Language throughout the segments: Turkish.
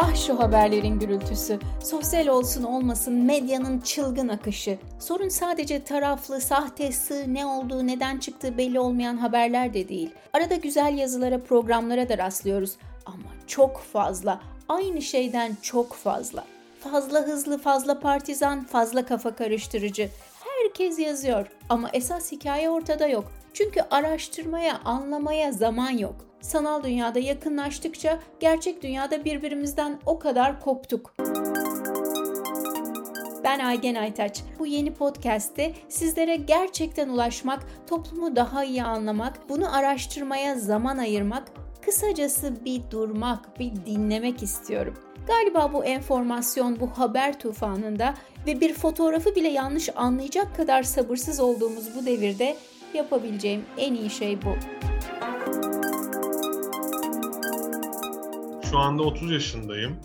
Ah şu haberlerin gürültüsü, sosyal olsun olmasın medyanın çılgın akışı. Sorun sadece taraflı, sahte, sığ, ne olduğu, neden çıktığı belli olmayan haberler de değil. Arada güzel yazılara, programlara da rastlıyoruz. Ama çok fazla, aynı şeyden çok fazla. Fazla hızlı, fazla partizan, fazla kafa karıştırıcı. Herkes yazıyor ama esas hikaye ortada yok. Çünkü araştırmaya, anlamaya zaman yok. Sanal dünyada yakınlaştıkça gerçek dünyada birbirimizden o kadar koptuk. Ben Aygen Aytaç. Bu yeni podcast'te sizlere gerçekten ulaşmak, toplumu daha iyi anlamak, bunu araştırmaya zaman ayırmak, kısacası bir durmak, bir dinlemek istiyorum. Galiba bu enformasyon, bu haber tufanında ve bir fotoğrafı bile yanlış anlayacak kadar sabırsız olduğumuz bu devirde yapabileceğim en iyi şey bu. Şu anda 30 yaşındayım.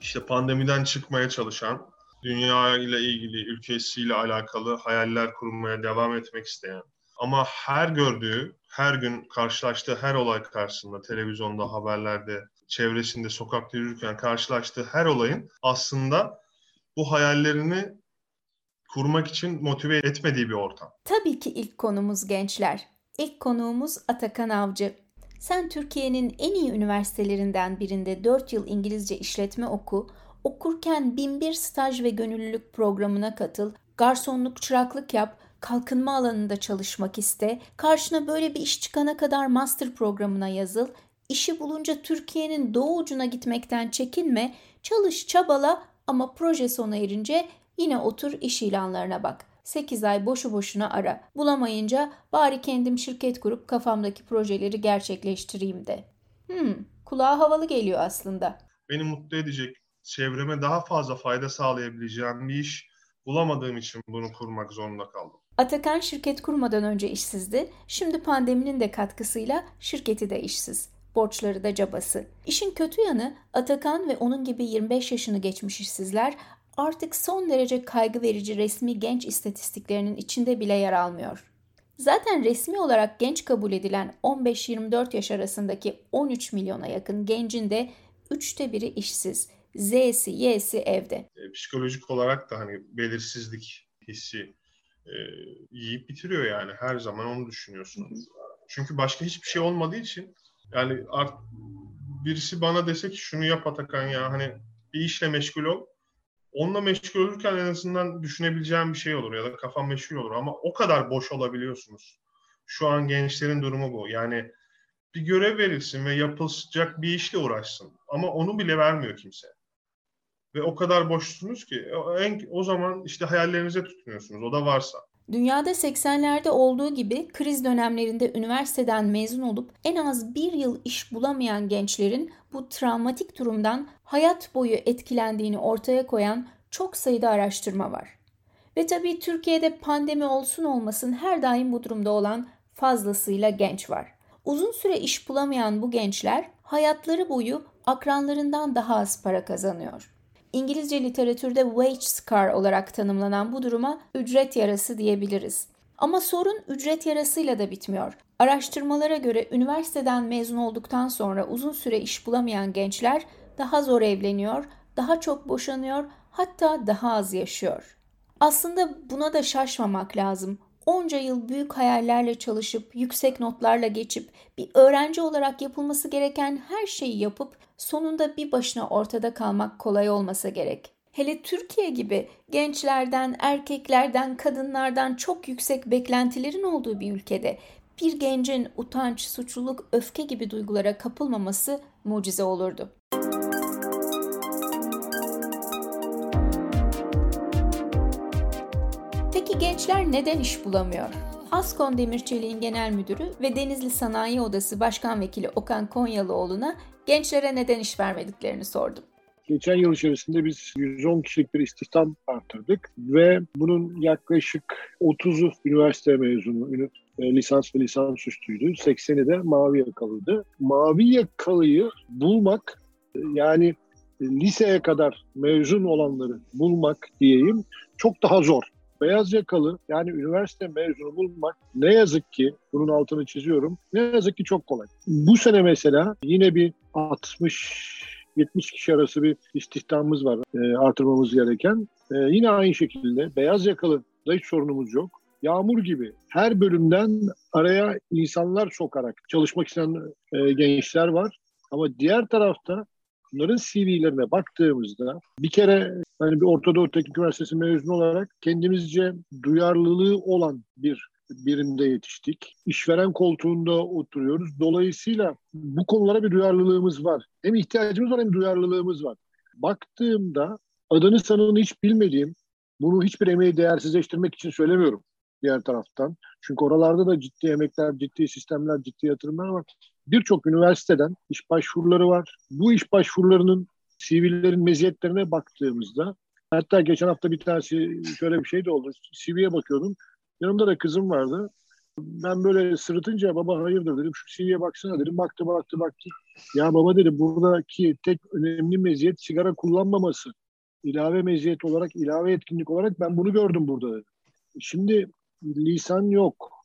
İşte pandemiden çıkmaya çalışan, dünya ile ilgili, ülkesiyle alakalı hayaller kurmaya devam etmek isteyen ama her gördüğü, her gün karşılaştığı her olay karşısında, televizyonda, haberlerde, çevresinde, sokakta yürürken karşılaştığı her olayın aslında bu hayallerini kurmak için motive etmediği bir ortam. Tabii ki ilk konumuz gençler. İlk konuğumuz Atakan Avcı. Sen Türkiye'nin en iyi üniversitelerinden birinde 4 yıl İngilizce işletme oku, okurken binbir staj ve gönüllülük programına katıl, garsonluk, çıraklık yap, kalkınma alanında çalışmak iste, karşına böyle bir iş çıkana kadar master programına yazıl, işi bulunca Türkiye'nin doğu ucuna gitmekten çekinme, çalış, çabala ama proje sona erince yine otur iş ilanlarına bak. 8 ay boşu boşuna ara. Bulamayınca bari kendim şirket kurup kafamdaki projeleri gerçekleştireyim de. Hmm, kulağa havalı geliyor aslında. Beni mutlu edecek, çevreme daha fazla fayda sağlayabileceğim bir iş bulamadığım için bunu kurmak zorunda kaldım. Atakan şirket kurmadan önce işsizdi. Şimdi pandeminin de katkısıyla şirketi de işsiz. Borçları da cabası. İşin kötü yanı Atakan ve onun gibi 25 yaşını geçmiş işsizler artık son derece kaygı verici resmi genç istatistiklerinin içinde bile yer almıyor. Zaten resmi olarak genç kabul edilen 15-24 yaş arasındaki 13 milyona yakın gencin de üçte biri işsiz. Z'si, Y'si evde. E, psikolojik olarak da hani belirsizlik hissi e, yiyip bitiriyor yani. Her zaman onu düşünüyorsunuz. Çünkü başka hiçbir şey olmadığı için yani art, birisi bana dese ki şunu yap Atakan ya hani bir işle meşgul ol onunla meşgul olurken en azından düşünebileceğim bir şey olur ya da kafam meşgul olur ama o kadar boş olabiliyorsunuz. Şu an gençlerin durumu bu. Yani bir görev verilsin ve yapılacak bir işle uğraşsın. Ama onu bile vermiyor kimse. Ve o kadar boşsunuz ki en, o zaman işte hayallerinize tutunuyorsunuz. O da varsa. Dünyada 80'lerde olduğu gibi kriz dönemlerinde üniversiteden mezun olup en az bir yıl iş bulamayan gençlerin bu travmatik durumdan hayat boyu etkilendiğini ortaya koyan çok sayıda araştırma var. Ve tabii Türkiye'de pandemi olsun olmasın her daim bu durumda olan fazlasıyla genç var. Uzun süre iş bulamayan bu gençler hayatları boyu akranlarından daha az para kazanıyor. İngilizce literatürde wage scar olarak tanımlanan bu duruma ücret yarası diyebiliriz. Ama sorun ücret yarasıyla da bitmiyor. Araştırmalara göre üniversiteden mezun olduktan sonra uzun süre iş bulamayan gençler daha zor evleniyor, daha çok boşanıyor, hatta daha az yaşıyor. Aslında buna da şaşmamak lazım. Onca yıl büyük hayallerle çalışıp, yüksek notlarla geçip, bir öğrenci olarak yapılması gereken her şeyi yapıp sonunda bir başına ortada kalmak kolay olmasa gerek. Hele Türkiye gibi gençlerden, erkeklerden, kadınlardan çok yüksek beklentilerin olduğu bir ülkede bir gencin utanç, suçluluk, öfke gibi duygulara kapılmaması mucize olurdu. Gençler neden iş bulamıyor? Askon Demirçelik'in genel müdürü ve Denizli Sanayi Odası Başkan Vekili Okan Konyalıoğlu'na gençlere neden iş vermediklerini sordum. Geçen yıl içerisinde biz 110 kişilik bir istihdam arttırdık ve bunun yaklaşık 30'u üniversite mezunu, e, lisans ve lisans üstüydü. 80'i de mavi yakalıydı. Mavi yakalıyı bulmak yani liseye kadar mezun olanları bulmak diyeyim çok daha zor. Beyaz yakalı yani üniversite mezunu bulmak ne yazık ki bunun altını çiziyorum ne yazık ki çok kolay. Bu sene mesela yine bir 60 70 kişi arası bir istihdamımız var e, artırmamız gereken. E, yine aynı şekilde beyaz yakalı da hiç sorunumuz yok. Yağmur gibi her bölümden araya insanlar sokarak çalışmak isteyen e, gençler var. Ama diğer tarafta bunların CV'lerine baktığımızda bir kere hani bir Orta Doğu Teknik Üniversitesi mezunu olarak kendimizce duyarlılığı olan bir birimde yetiştik. İşveren koltuğunda oturuyoruz. Dolayısıyla bu konulara bir duyarlılığımız var. Hem ihtiyacımız var hem duyarlılığımız var. Baktığımda adını sanını hiç bilmediğim, bunu hiçbir emeği değersizleştirmek için söylemiyorum diğer taraftan. Çünkü oralarda da ciddi emekler, ciddi sistemler, ciddi yatırımlar var. Birçok üniversiteden iş başvuruları var. Bu iş başvurularının CV'lerin meziyetlerine baktığımızda hatta geçen hafta bir tanesi şöyle bir şey de oldu. CV'ye bakıyordum. Yanımda da kızım vardı. Ben böyle sırıtınca baba hayırdır dedim. Şu CV'ye baksana dedim. Baktı baktı baktı. Ya baba dedi buradaki tek önemli meziyet sigara kullanmaması. İlave meziyet olarak, ilave etkinlik olarak ben bunu gördüm burada dedi. Şimdi lisan yok.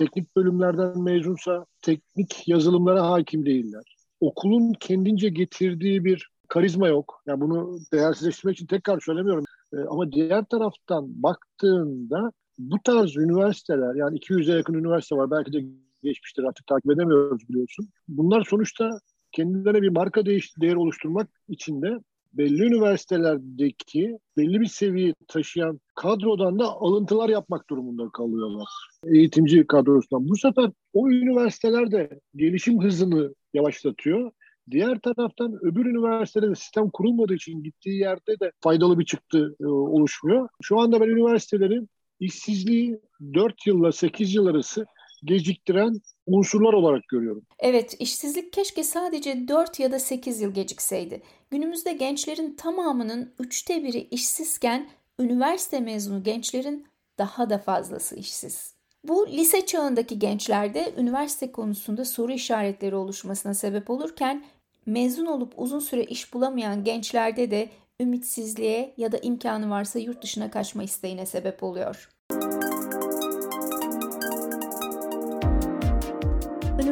Teknik bölümlerden mezunsa teknik yazılımlara hakim değiller. Okulun kendince getirdiği bir karizma yok. Yani bunu değersizleştirmek için tekrar söylemiyorum. Ee, ama diğer taraftan baktığında bu tarz üniversiteler yani 200'e yakın üniversite var. Belki de geçmiştir artık takip edemiyoruz biliyorsun. Bunlar sonuçta kendilerine bir marka değiş değer oluşturmak için de belli üniversitelerdeki belli bir seviye taşıyan kadrodan da alıntılar yapmak durumunda kalıyorlar. Eğitimci kadrosundan. Bu sefer o üniversiteler de gelişim hızını yavaşlatıyor. Diğer taraftan öbür üniversitede sistem kurulmadığı için gittiği yerde de faydalı bir çıktı e, oluşmuyor. Şu anda ben üniversitelerin işsizliği 4 yılla 8 yıl arası geciktiren unsurlar olarak görüyorum. Evet, işsizlik keşke sadece 4 ya da 8 yıl gecikseydi. Günümüzde gençlerin tamamının üçte biri işsizken üniversite mezunu gençlerin daha da fazlası işsiz. Bu lise çağındaki gençlerde üniversite konusunda soru işaretleri oluşmasına sebep olurken mezun olup uzun süre iş bulamayan gençlerde de ümitsizliğe ya da imkanı varsa yurt dışına kaçma isteğine sebep oluyor.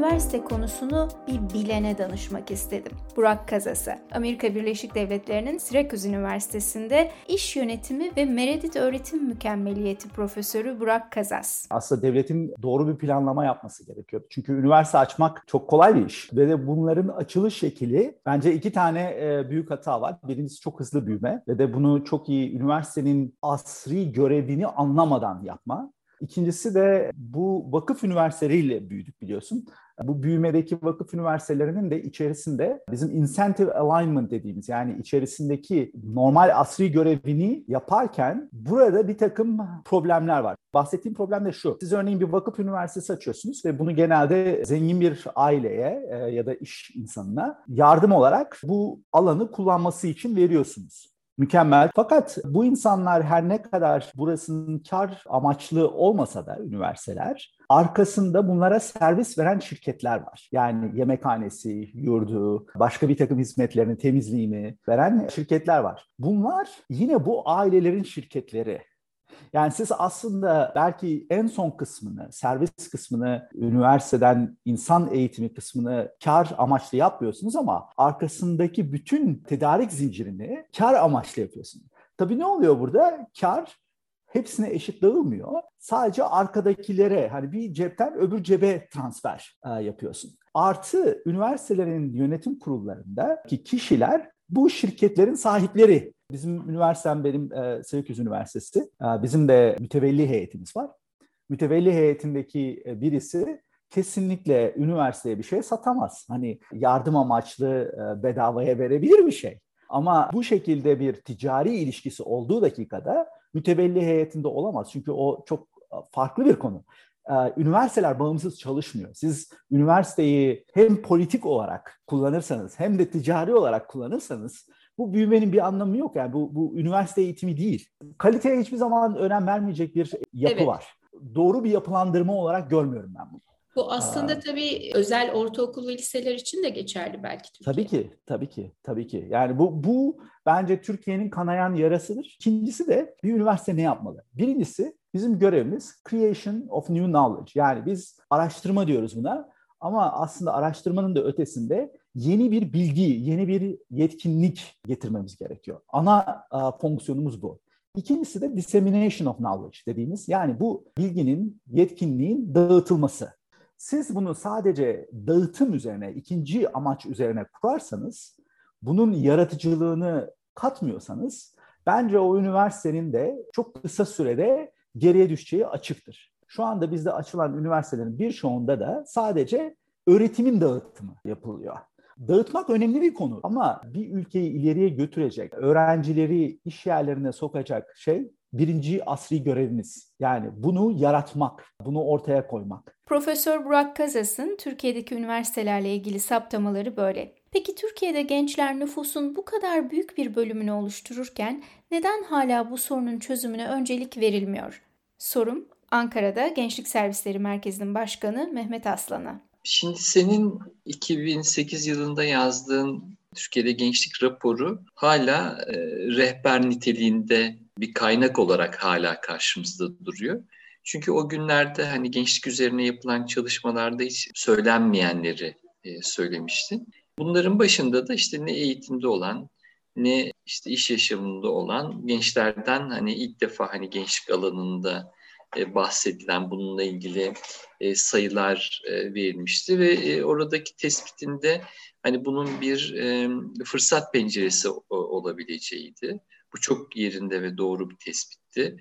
Üniversite konusunu bir bilene danışmak istedim. Burak Kazası, Amerika Birleşik Devletleri'nin Syracuse Üniversitesi'nde iş yönetimi ve Meredith öğretim mükemmeliyeti profesörü Burak Kazas. Aslında devletin doğru bir planlama yapması gerekiyor. Çünkü üniversite açmak çok kolay bir iş ve de bunların açılış şekli bence iki tane e, büyük hata var. Birincisi çok hızlı büyüme ve de bunu çok iyi üniversitenin asri görevini anlamadan yapma. İkincisi de bu vakıf üniversiteleriyle büyüdük biliyorsun. Bu büyümedeki vakıf üniversitelerinin de içerisinde bizim incentive alignment dediğimiz yani içerisindeki normal asri görevini yaparken burada bir takım problemler var. Bahsettiğim problem de şu. Siz örneğin bir vakıf üniversitesi açıyorsunuz ve bunu genelde zengin bir aileye e, ya da iş insanına yardım olarak bu alanı kullanması için veriyorsunuz mükemmel. Fakat bu insanlar her ne kadar burasının kar amaçlı olmasa da üniversiteler arkasında bunlara servis veren şirketler var. Yani yemekhanesi, yurdu, başka bir takım hizmetlerini, temizliğini veren şirketler var. Bunlar yine bu ailelerin şirketleri. Yani siz aslında belki en son kısmını, servis kısmını, üniversiteden insan eğitimi kısmını kar amaçlı yapmıyorsunuz ama arkasındaki bütün tedarik zincirini kar amaçlı yapıyorsunuz. Tabii ne oluyor burada? Kar hepsine eşit dağılmıyor. Sadece arkadakilere hani bir cepten öbür cebe transfer e, yapıyorsun. Artı üniversitelerin yönetim kurullarında ki kişiler bu şirketlerin sahipleri. Bizim üniversitem benim e, Syracuse Üniversitesi. E, bizim de mütevelli heyetimiz var. Mütevelli heyetindeki e, birisi kesinlikle üniversiteye bir şey satamaz. Hani yardım amaçlı e, bedavaya verebilir bir şey. Ama bu şekilde bir ticari ilişkisi olduğu dakikada mütevelli heyetinde olamaz. Çünkü o çok e, farklı bir konu. E, üniversiteler bağımsız çalışmıyor. Siz üniversiteyi hem politik olarak kullanırsanız hem de ticari olarak kullanırsanız bu büyümenin bir anlamı yok. Yani bu, bu üniversite eğitimi değil. Kaliteye hiçbir zaman önem vermeyecek bir yapı evet. var. Doğru bir yapılandırma olarak görmüyorum ben bunu. Bu aslında Aa, tabii özel ortaokul ve liseler için de geçerli belki. Türkiye. Tabii ki, tabii ki, tabii ki. Yani bu bu bence Türkiye'nin kanayan yarasıdır. İkincisi de bir üniversite ne yapmalı? Birincisi bizim görevimiz creation of new knowledge. Yani biz araştırma diyoruz buna. Ama aslında araştırmanın da ötesinde yeni bir bilgi, yeni bir yetkinlik getirmemiz gerekiyor. Ana a, fonksiyonumuz bu. İkincisi de dissemination of knowledge dediğimiz yani bu bilginin, yetkinliğin dağıtılması. Siz bunu sadece dağıtım üzerine, ikinci amaç üzerine kurarsanız, bunun yaratıcılığını katmıyorsanız bence o üniversitenin de çok kısa sürede geriye düşeceği açıktır. Şu anda bizde açılan üniversitelerin birçoğunda da sadece öğretimin dağıtımı yapılıyor. Dağıtmak önemli bir konu ama bir ülkeyi ileriye götürecek, öğrencileri iş yerlerine sokacak şey birinci asri görevimiz. Yani bunu yaratmak, bunu ortaya koymak. Profesör Burak Kazas'ın Türkiye'deki üniversitelerle ilgili saptamaları böyle. Peki Türkiye'de gençler nüfusun bu kadar büyük bir bölümünü oluştururken neden hala bu sorunun çözümüne öncelik verilmiyor? Sorum Ankara'da Gençlik Servisleri Merkezi'nin başkanı Mehmet Aslan'a. Şimdi senin 2008 yılında yazdığın Türkiye'de gençlik raporu hala e, rehber niteliğinde bir kaynak olarak hala karşımızda duruyor. Çünkü o günlerde hani gençlik üzerine yapılan çalışmalarda hiç söylenmeyenleri e, söylemiştin. Bunların başında da işte ne eğitimde olan ne işte iş yaşamında olan gençlerden hani ilk defa hani gençlik alanında e, bahsedilen bununla ilgili e, sayılar e, verilmişti ve oradaki tespitinde hani bunun bir fırsat penceresi olabileceğiydi. Bu çok yerinde ve doğru bir tespitti.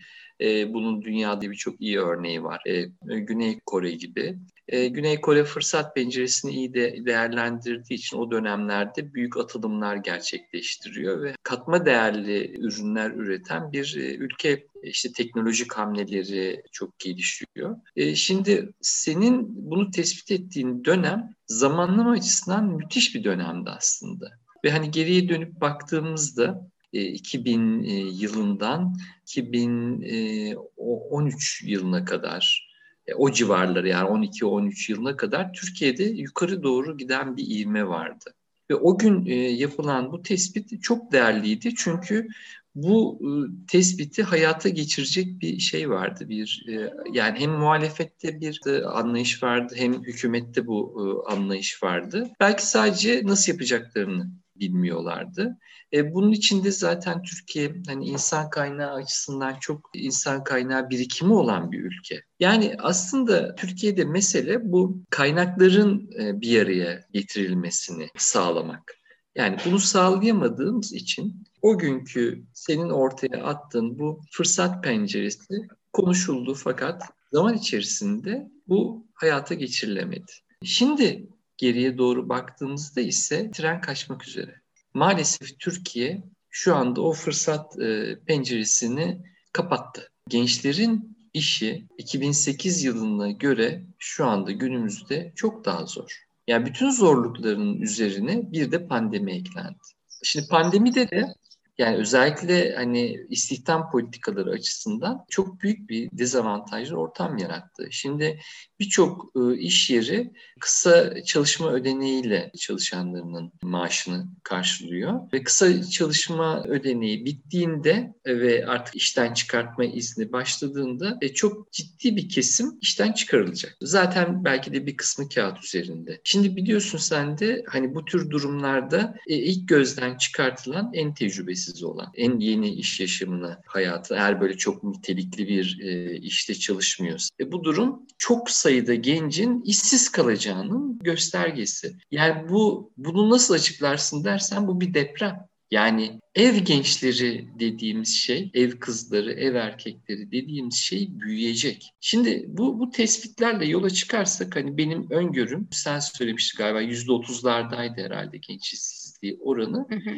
Bunun dünyada birçok iyi örneği var. Güney Kore gibi. E, Güney Kore fırsat penceresini iyi de değerlendirdiği için o dönemlerde büyük atılımlar gerçekleştiriyor ve katma değerli ürünler üreten bir e, ülke işte teknolojik hamleleri çok gelişiyor. E, şimdi senin bunu tespit ettiğin dönem zamanlama açısından müthiş bir dönemdi aslında. Ve hani geriye dönüp baktığımızda 2000 e, yılından 2013 yılına kadar e, o civarları yani 12-13 yılına kadar Türkiye'de yukarı doğru giden bir ivme vardı. Ve o gün e, yapılan bu tespit çok değerliydi çünkü bu tespiti hayata geçirecek bir şey vardı. Bir yani hem muhalefette bir anlayış vardı hem hükümette bu anlayış vardı. Belki sadece nasıl yapacaklarını bilmiyorlardı. E, bunun içinde zaten Türkiye hani insan kaynağı açısından çok insan kaynağı birikimi olan bir ülke. Yani aslında Türkiye'de mesele bu kaynakların e, bir araya getirilmesini sağlamak. Yani bunu sağlayamadığımız için o günkü senin ortaya attığın bu fırsat penceresi konuşuldu fakat zaman içerisinde bu hayata geçirilemedi. Şimdi geriye doğru baktığımızda ise tren kaçmak üzere. Maalesef Türkiye şu anda o fırsat e, penceresini kapattı. Gençlerin işi 2008 yılına göre şu anda günümüzde çok daha zor. Yani bütün zorlukların üzerine bir de pandemi eklendi. Şimdi pandemide de yani özellikle hani istihdam politikaları açısından çok büyük bir dezavantajlı ortam yarattı. Şimdi birçok e, iş yeri kısa çalışma ödeneğiyle çalışanlarının maaşını karşılıyor ve kısa çalışma ödeneği bittiğinde ve artık işten çıkartma izni başladığında e, çok ciddi bir kesim işten çıkarılacak. Zaten belki de bir kısmı kağıt üzerinde. Şimdi biliyorsun sen de hani bu tür durumlarda e, ilk gözden çıkartılan en tecrübesiz olan, en yeni iş yaşamını hayatı eğer böyle çok nitelikli bir işte çalışmıyorsa. E, bu durum çok sayıda gencin işsiz kalacağının göstergesi. Yani bu bunu nasıl açıklarsın dersen bu bir deprem. Yani ev gençleri dediğimiz şey, ev kızları, ev erkekleri dediğimiz şey büyüyecek. Şimdi bu bu tespitlerle yola çıkarsak hani benim öngörüm sen söylemiştin galiba yüzde otuzlardaydı herhalde genç işsizliği oranı. Hı hı.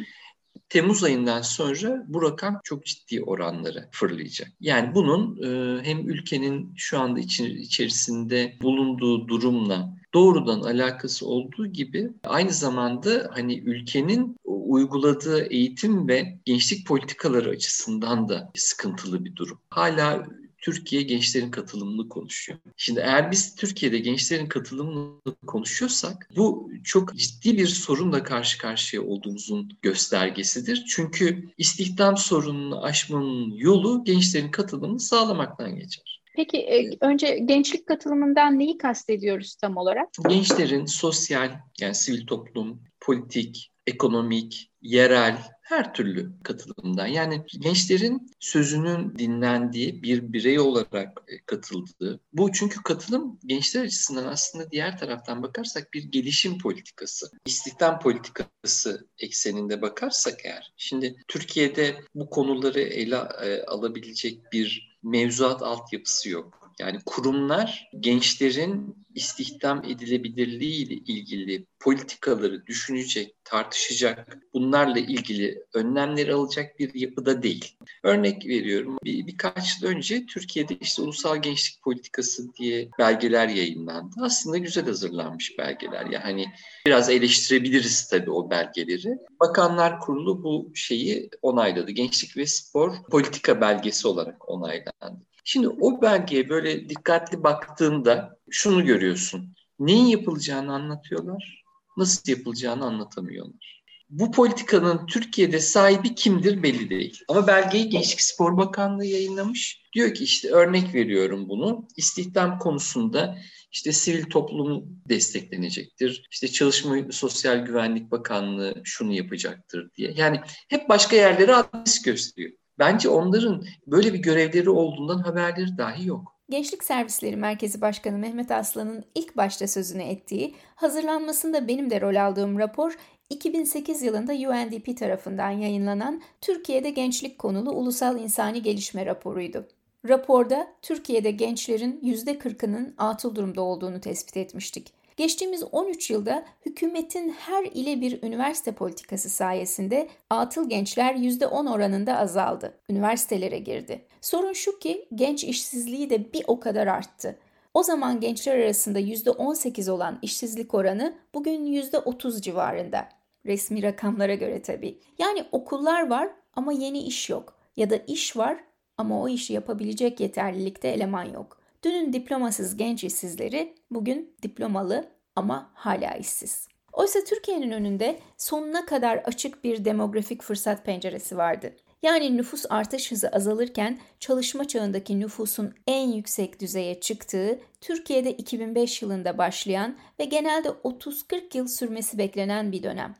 Temmuz ayından sonra bu rakam çok ciddi oranlara fırlayacak. Yani bunun e, hem ülkenin şu anda içerisinde bulunduğu durumla doğrudan alakası olduğu gibi aynı zamanda hani ülkenin uyguladığı eğitim ve gençlik politikaları açısından da sıkıntılı bir durum. Hala Türkiye gençlerin katılımını konuşuyor. Şimdi eğer biz Türkiye'de gençlerin katılımını konuşuyorsak bu çok ciddi bir sorunla karşı karşıya olduğumuzun göstergesidir. Çünkü istihdam sorununu aşmanın yolu gençlerin katılımını sağlamaktan geçer. Peki e, önce gençlik katılımından neyi kastediyoruz tam olarak? Gençlerin sosyal, yani sivil toplum, politik, ekonomik, yerel her türlü katılımdan yani gençlerin sözünün dinlendiği bir birey olarak e, katıldığı. Bu çünkü katılım gençler açısından aslında diğer taraftan bakarsak bir gelişim politikası, istihdam politikası ekseninde bakarsak eğer. Şimdi Türkiye'de bu konuları ele e, alabilecek bir mevzuat altyapısı yok. Yani kurumlar gençlerin istihdam edilebilirliği ile ilgili politikaları düşünecek, tartışacak, bunlarla ilgili önlemleri alacak bir yapıda değil. Örnek veriyorum bir, birkaç yıl önce Türkiye'de işte ulusal gençlik politikası diye belgeler yayınlandı. Aslında güzel hazırlanmış belgeler. Yani biraz eleştirebiliriz tabii o belgeleri. Bakanlar Kurulu bu şeyi onayladı. Gençlik ve Spor politika belgesi olarak onaylandı. Şimdi o belgeye böyle dikkatli baktığında şunu görüyorsun. Neyin yapılacağını anlatıyorlar, nasıl yapılacağını anlatamıyorlar. Bu politikanın Türkiye'de sahibi kimdir belli değil. Ama belgeyi Gençlik Spor Bakanlığı yayınlamış. Diyor ki işte örnek veriyorum bunu. İstihdam konusunda işte sivil toplum desteklenecektir. İşte Çalışma Sosyal Güvenlik Bakanlığı şunu yapacaktır diye. Yani hep başka yerlere adres gösteriyor. Bence onların böyle bir görevleri olduğundan haberleri dahi yok. Gençlik Servisleri Merkezi Başkanı Mehmet Aslan'ın ilk başta sözünü ettiği, hazırlanmasında benim de rol aldığım rapor 2008 yılında UNDP tarafından yayınlanan Türkiye'de gençlik konulu ulusal insani gelişme raporuydu. Raporda Türkiye'de gençlerin %40'ının atıl durumda olduğunu tespit etmiştik. Geçtiğimiz 13 yılda hükümetin her ile bir üniversite politikası sayesinde atıl gençler %10 oranında azaldı. Üniversitelere girdi. Sorun şu ki genç işsizliği de bir o kadar arttı. O zaman gençler arasında %18 olan işsizlik oranı bugün %30 civarında. Resmi rakamlara göre tabii. Yani okullar var ama yeni iş yok. Ya da iş var ama o işi yapabilecek yeterlilikte eleman yok. Dünün diplomasız genç işsizleri bugün diplomalı ama hala işsiz. Oysa Türkiye'nin önünde sonuna kadar açık bir demografik fırsat penceresi vardı. Yani nüfus artış hızı azalırken çalışma çağındaki nüfusun en yüksek düzeye çıktığı Türkiye'de 2005 yılında başlayan ve genelde 30-40 yıl sürmesi beklenen bir dönem.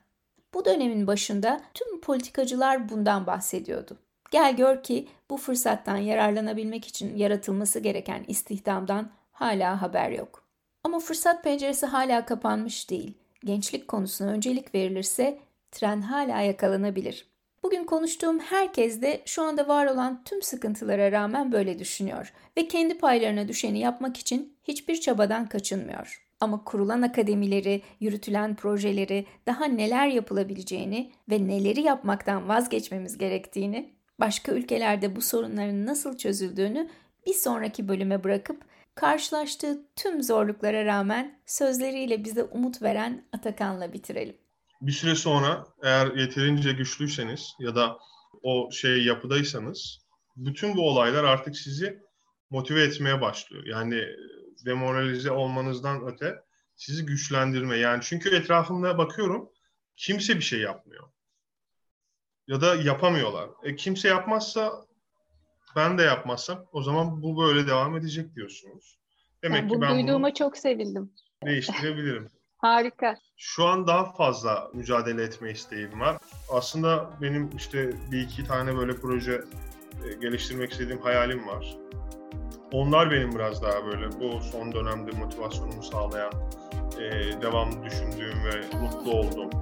Bu dönemin başında tüm politikacılar bundan bahsediyordu. Gel gör ki bu fırsattan yararlanabilmek için yaratılması gereken istihdamdan hala haber yok. Ama fırsat penceresi hala kapanmış değil. Gençlik konusuna öncelik verilirse tren hala yakalanabilir. Bugün konuştuğum herkes de şu anda var olan tüm sıkıntılara rağmen böyle düşünüyor ve kendi paylarına düşeni yapmak için hiçbir çabadan kaçınmıyor. Ama kurulan akademileri, yürütülen projeleri, daha neler yapılabileceğini ve neleri yapmaktan vazgeçmemiz gerektiğini başka ülkelerde bu sorunların nasıl çözüldüğünü bir sonraki bölüme bırakıp karşılaştığı tüm zorluklara rağmen sözleriyle bize umut veren Atakan'la bitirelim. Bir süre sonra eğer yeterince güçlüyseniz ya da o şey yapıdaysanız bütün bu olaylar artık sizi motive etmeye başlıyor. Yani demoralize olmanızdan öte sizi güçlendirme. Yani çünkü etrafımda bakıyorum kimse bir şey yapmıyor ya da yapamıyorlar. E, kimse yapmazsa ben de yapmazsam o zaman bu böyle devam edecek diyorsunuz. Demek ben ki ben duyduğuma bunu çok sevindim. Değiştirebilirim. Harika. Şu an daha fazla mücadele etme isteğim var. Aslında benim işte bir iki tane böyle proje e, geliştirmek istediğim hayalim var. Onlar benim biraz daha böyle bu son dönemde motivasyonumu sağlayan, e, devamlı düşündüğüm ve mutlu olduğum